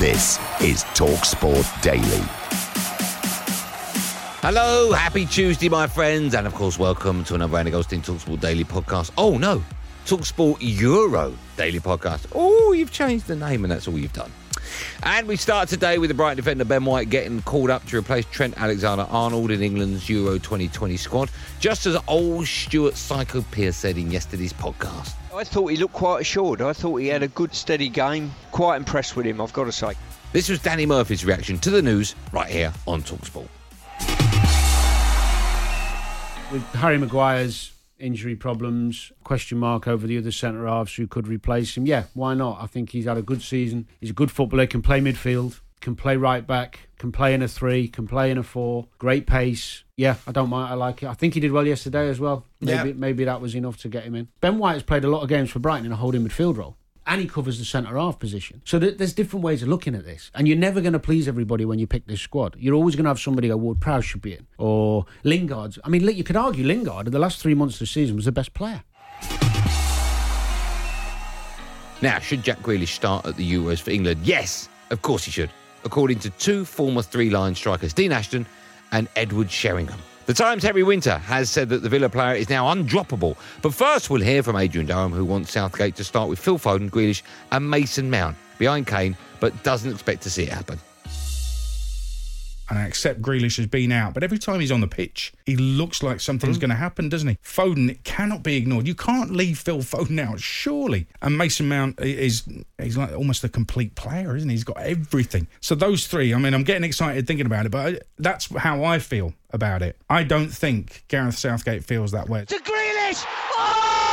This is TalkSport Daily. Hello, happy Tuesday, my friends, and of course, welcome to another Andy Goldstein TalkSport Daily podcast. Oh no, TalkSport Euro Daily podcast. Oh, you've changed the name, and that's all you've done. And we start today with the Brighton defender Ben White getting called up to replace Trent Alexander Arnold in England's Euro 2020 squad, just as old Stuart Psycho Pearce said in yesterday's podcast. I thought he looked quite assured. I thought he had a good, steady game. Quite impressed with him, I've got to say. This was Danny Murphy's reaction to the news right here on Talksport. With Harry Maguire's injury problems, question mark over the other centre halves who could replace him. Yeah, why not? I think he's had a good season. He's a good footballer, can play midfield, can play right back, can play in a three, can play in a four. Great pace. Yeah, I don't mind. I like it. I think he did well yesterday as well. Maybe Yeah. maybe that was enough to get him in. Ben White has played a lot of games for Brighton in a holding midfield role. And he covers the centre half position. So th- there's different ways of looking at this. And you're never going to please everybody when you pick this squad. You're always going to have somebody go, Ward Prowse should be in. Or Lingard's. I mean, you could argue Lingard, in the last three months of the season, was the best player. Now, should Jack Grealish start at the Euros for England? Yes, of course he should, according to two former Three Lions strikers, Dean Ashton and Edward Sheringham. The Times' Henry Winter has said that the Villa player is now undroppable. But first, we'll hear from Adrian Durham, who wants Southgate to start with Phil Foden, Grealish, and Mason Mount behind Kane, but doesn't expect to see it happen. And I accept Grealish has been out, but every time he's on the pitch, he looks like something's Hmm. going to happen, doesn't he? Foden it cannot be ignored. You can't leave Phil Foden out, surely. And Mason Mount is he's like almost a complete player, isn't he? He's got everything. So those three, I mean, I'm getting excited thinking about it, but I, that's how I feel about it. I don't think Gareth Southgate feels that way. to Grealish.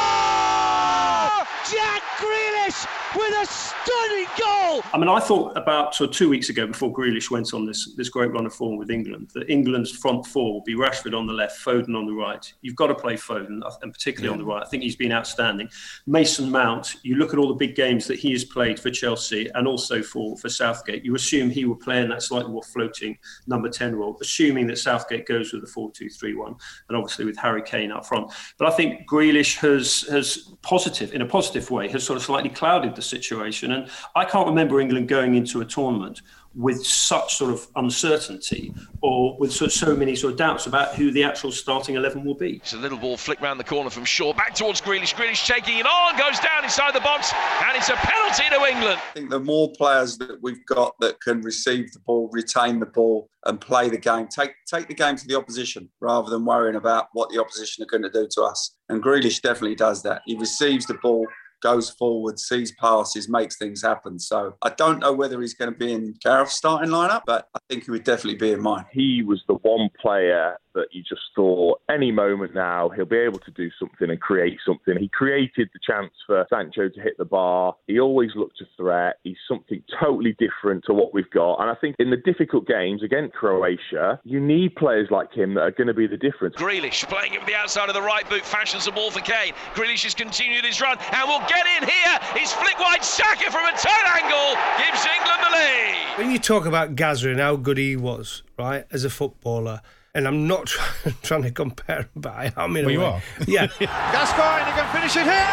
Oh! Jack Grealish with a stunning goal. I mean, I thought about sort of two weeks ago, before Grealish went on this this great run of form with England, that England's front four will be Rashford on the left, Foden on the right. You've got to play Foden, uh, and particularly on the right. I think he's been outstanding. Mason Mount, you look at all the big games that he has played for Chelsea and also for for Southgate. You assume he will play in that slightly more floating number ten role, assuming that Southgate goes with the four-two-three-one, and obviously with Harry Kane up front. But I think Grealish has has positive in a positive way has sort of slightly clouded the situation, and I can't remember England going into a tournament with such sort of uncertainty or with so, so many sort of doubts about who the actual starting 11 will be. It's a little ball flick round the corner from Shaw, back towards Grealish. Grealish taking it on, goes down inside the box, and it's a penalty to England. I think the more players that we've got that can receive the ball, retain the ball, and play the game, take take the game to the opposition rather than worrying about what the opposition are going to do to us. And Grealish definitely does that. He receives the ball, goes forward, sees passes, makes things happen. So I don't know whether he's going to be in Gareth's starting lineup, but I think he would definitely be in mine. he was the one player that you just thought any moment now he'll be able to do something and create something. He created the chance for Sancho to hit the bar. He always looked a threat. He's something totally different to what we've got. And I think in the difficult games against Croatia, you need players like him that are going to be the difference. Grealish playing it with the outside of the right boot, fashions the ball for Kane. Grealish has continued his run and will get in here. He's flick wide, Saka from a turn angle gives England the lead. When you talk about Gazza and how good he was, right, as a footballer, and I'm not try- trying to compare him, but I am in Well, a you way. are. Yeah. Gascoigne, he can finish it here.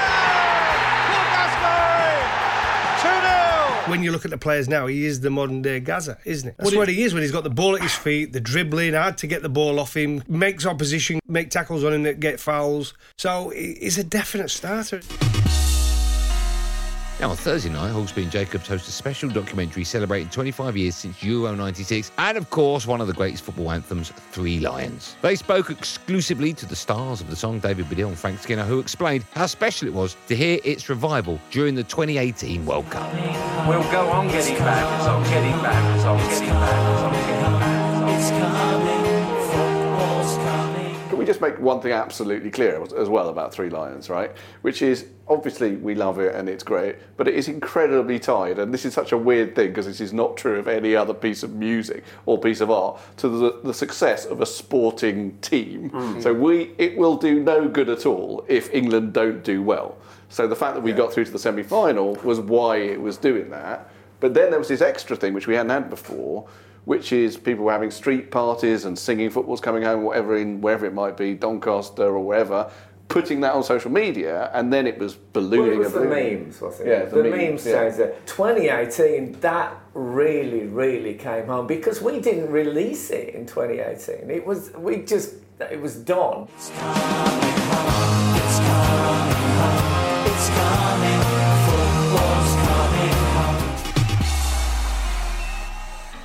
Paul Gascoigne, 2 0. when you look at the players now, he is the modern day Gazza, isn't it? That's What what he is when he's got the ball at his feet, the dribbling, hard to get the ball off him, makes opposition make tackles on him that get fouls. So he's a definite starter. Now, on Thursday night, Hawksbee and Jacobs host a special documentary celebrating 25 years since Euro 96 and, of course, one of the greatest football anthems, Three Lions. They spoke exclusively to the stars of the song, David Baddiel and Frank Skinner, who explained how special it was to hear its revival during the 2018 World Cup. We'll go on getting back, getting back, getting back, getting back. We just make one thing absolutely clear as- well about Three Lions, right? Which is obviously we love it and it's great, but it is incredibly tied. And this is such a weird thing because this is not true of any other piece of music or piece of art to the, the success of a sporting team. Mm. So we it will do no good at all if England don't do well. So the fact that we got through to the semi-final was why it was doing that. But then there was this extra thing which we hadn't had before, which is people were having street parties and singing football's coming home, whatever in wherever it might be, Doncaster or wherever, putting that on social media, and then it was ballooning. Well, it was the ballooning. memes, was it? Yeah, the, the memes, memes, yeah. changed it. 2018, that really, really came home because we didn't release it in 2018. It was, we just, it was done. It's coming,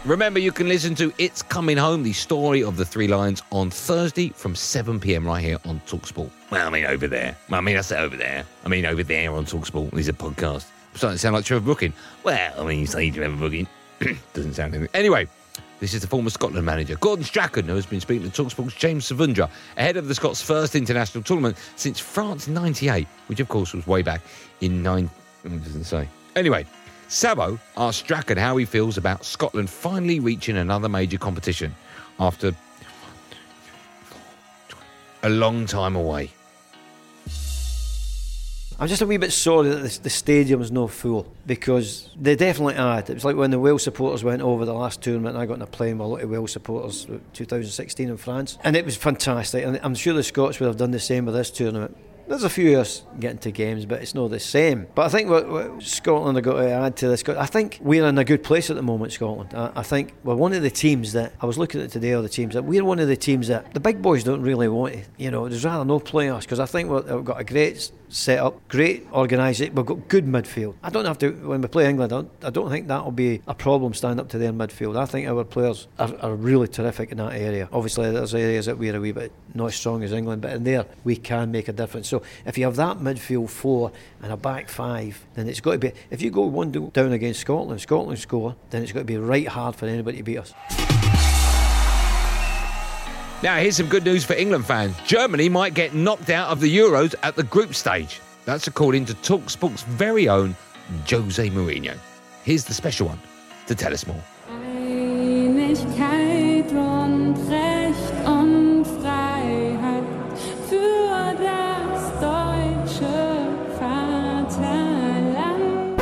Remember, you can listen to It's Coming Home, the story of the Three Lions, on Thursday from 7 pm right here on Talksport. Well, I mean, over there. Well, I mean, I say over there. I mean, over there on Talksport. These are podcasts. I'm starting to sound like Trevor Brooking. Well, I mean, you say Trevor Brooking. Doesn't sound anything. Anyway, this is the former Scotland manager, Gordon Strachan, who has been speaking to Talksport's James Savundra ahead of the Scots' first international tournament since France 98, which, of course, was way back in 9. It doesn't say. Anyway, Sabo asked Strachan how he feels about Scotland finally reaching another major competition after a long time away. I'm just a wee bit sorry that the, the stadium's no full because they definitely had. It was like when the Wales supporters went over the last tournament and I got in a plane with a lot of Wales supporters, uh, 2016 in France, and it was fantastic. And I'm sure the Scots would have done the same with this tournament. There's a few of us getting to games, but it's not the same. But I think what, what Scotland have got to add to this, I think we're in a good place at the moment, Scotland. I, I think we're one of the teams that, I was looking at today, the teams, that we're one of the teams that the big boys don't really want you know, there's rather no play us because I think we've got a great set up, great organised, we've got good midfield. I don't have to, when we play England, I don't, I don't think that'll be a problem standing up to their midfield. I think our players are, are really terrific in that area. Obviously, there's areas that we're a wee bit not as strong as England, but in there we can make a difference. So if you have that midfield four and a back five, then it's got to be, if you go one down against Scotland, Scotland score, then it's got to be right hard for anybody to beat us. Now, here's some good news for England fans. Germany might get knocked out of the Euros at the group stage. That's according to Talksport's very own Jose Mourinho. Here's the special one to tell us more. Einigkeit und Recht und Freiheit für das deutsche Vaterland.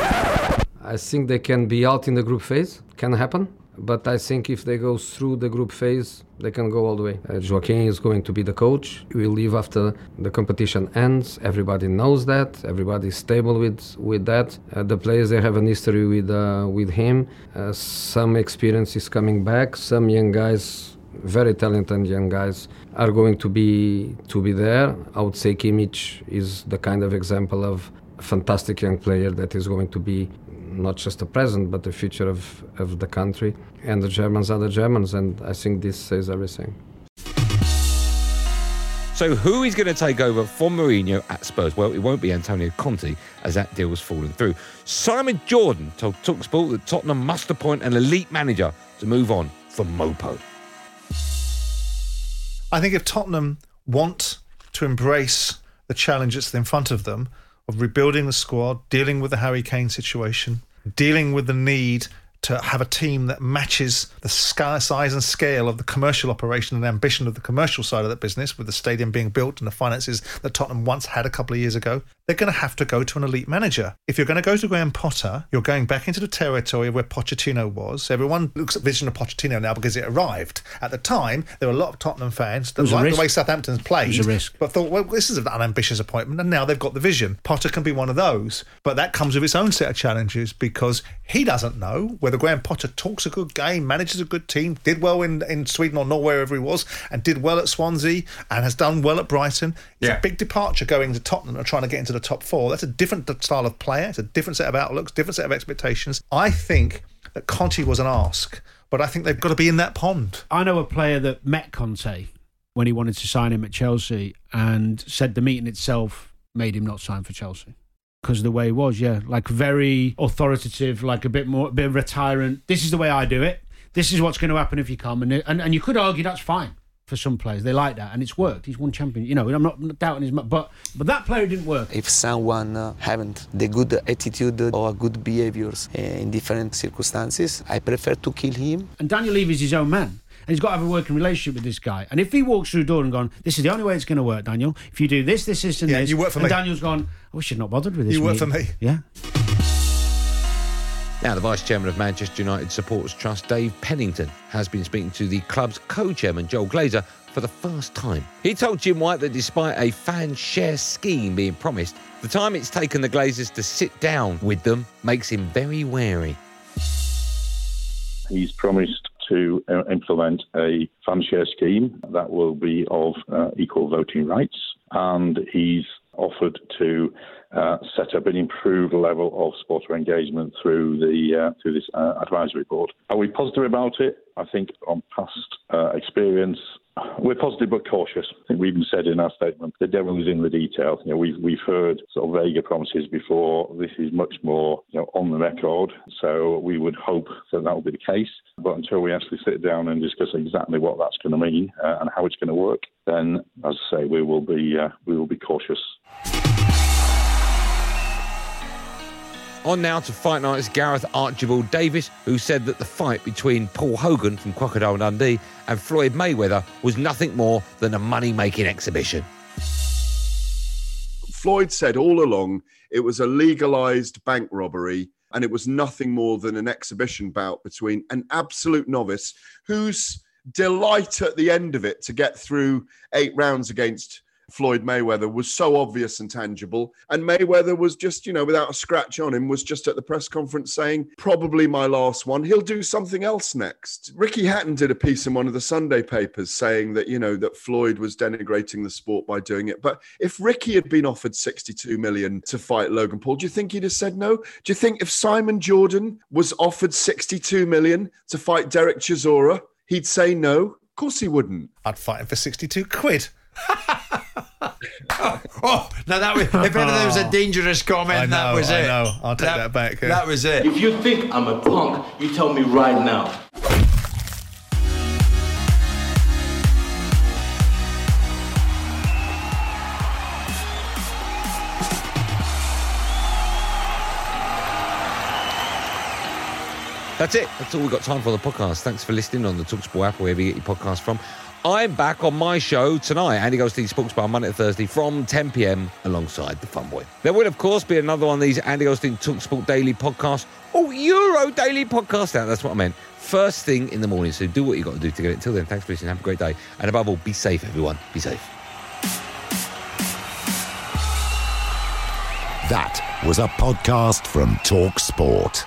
I think they can be out in the group phase, can happen. But I think if they go through the group phase, they can go all the way. Uh, Joachim is going to be the coach. Will leave after the competition ends. Everybody knows that. Everybody is stable with with that. Uh, the players they have an history with uh, with him. Uh, some experience is coming back. Some young guys, very talented young guys, are going to be to be there. I would say Kimmich is the kind of example of a fantastic young player that is going to be not just the present but the future of, of the country. And the Germans are the Germans, and I think this says everything. So, who is going to take over from Mourinho at Spurs? Well, it won't be Antonio Conte, as that deal was falling through. Simon Jordan told Talksport that Tottenham must appoint an elite manager to move on from Mopo. I think if Tottenham want to embrace the challenge that's in front of them of rebuilding the squad, dealing with the Harry Kane situation, dealing with the need to have a team that matches the size and scale of the commercial operation and ambition of the commercial side of the business, with the stadium being built and the finances that Tottenham once had a couple of years ago, they're going to have to go to an elite manager. If you're going to go to Graham Potter, you're going back into the territory where Pochettino was. Everyone looks at vision of Pochettino now because it arrived. At the time, there were a lot of Tottenham fans that liked the way Southampton's played, It was a risk. but thought, well, this is an unambitious appointment, and now they've got the vision. Potter can be one of those, but that comes with its own set of challenges because he doesn't know whether Remember, Graham Potter talks a good game, manages a good team, did well in, in Sweden or Norway, wherever he was, and did well at Swansea, and has done well at Brighton. It's Yeah. a big departure going to Tottenham and trying to get into the top four. That's a different style of player. It's a different set of outlooks, different set of expectations. I think that Conte was an ask, but I think they've got to be in that pond. I know a player that met Conte when he wanted to sign him at Chelsea and said the meeting itself made him not sign for Chelsea. Because of the way he was, yeah. Like very authoritative, like a bit more, a bit of a tyrant. This is the way I do it. This is what's going to happen if you come. And, and, and you could argue that's fine for some players. They like that. And it's worked. He's won champion. You know, I'm not doubting his, but, but that player didn't work. If someone uh, haven't the good attitude or good behaviors uh, in different circumstances, I prefer to kill him. And Daniel Levy is his own man. And he's got to have a working relationship with this guy. And if he walks through the door and gone, this is the only way it's going to work, Daniel. If you do this, this, this, and Yeah, this. you work for and me. Daniel's gone, I wish you'd not bothered with this. You work for me. Yeah. Now, the Vice Chairman of Manchester United Supporters Trust, Dave Pennington, has been speaking to the club's co chairman, Joel Glazer, for the first time. He told Jim White that despite a fan share scheme being promised, the time it's taken the Glazers to sit down with them makes him very wary. He's promised to uh, implement a fan share scheme that will be of uh, equal voting rights, and he's offered to uh, set up an improved level of supporter engagement through the uh, through this uh, advisory board. Are we positive about it? I think on past uh, experience, we're positive but cautious. I think we even said in our statement, the devil is in the detail. You know, we've we've heard sort of vaguer promises before. This is much more you know on the record, so we would hope that that will be the case. But until we actually sit down and discuss exactly what that's going to mean uh, and how it's going to work, then as I say, we will be uh, we will be cautious. On now to Fight Night's Gareth Archibald Davies, who said that the fight between Paul Hogan from Crocodile Dundee and Floyd Mayweather was nothing more than a money making exhibition. Floyd said all along it was a legalized bank robbery and it was nothing more than an exhibition bout between an absolute novice whose delight at the end of it to get through eight rounds against Floyd Mayweather was so obvious and tangible. And Mayweather was just, you know, without a scratch on him, was just at the press conference saying, probably my last one. He'll do something else next. Ricky Hatton did a piece in one of the Sunday papers saying that, you know, that Floyd was denigrating the sport by doing it. But if Ricky had been offered 62 million to fight Logan Paul, do you think he'd have said no? Do you think if Simon Jordan was offered 62 million to fight Derek Chisora, he'd say no? Of course he wouldn't. I'd fight him for 62 quid. Oh, now that was, if ever there was a oh. dangerous comment, I that know, was I it. know. I'll take that back, yeah. That was it. If you think I'm a punk, you tell me right now. That's it. That's all we've got time for the podcast. Thanks for listening on the Talksport app, wherever you get your podcast from. I'm back on my show tonight, Andy Goldstein Sports Bar, Monday to Thursday from 10 p.m. alongside the Fun Boy. There will, of course, be another one of these Andy Goldstein Talk Sport Daily podcasts. Oh, Euro Daily podcast out. That's what I meant. First thing in the morning. So do what you got to do to get it. Till then, thanks for listening. Have a great day. And above all, be safe, everyone. Be safe. That was a podcast from Talk Sport.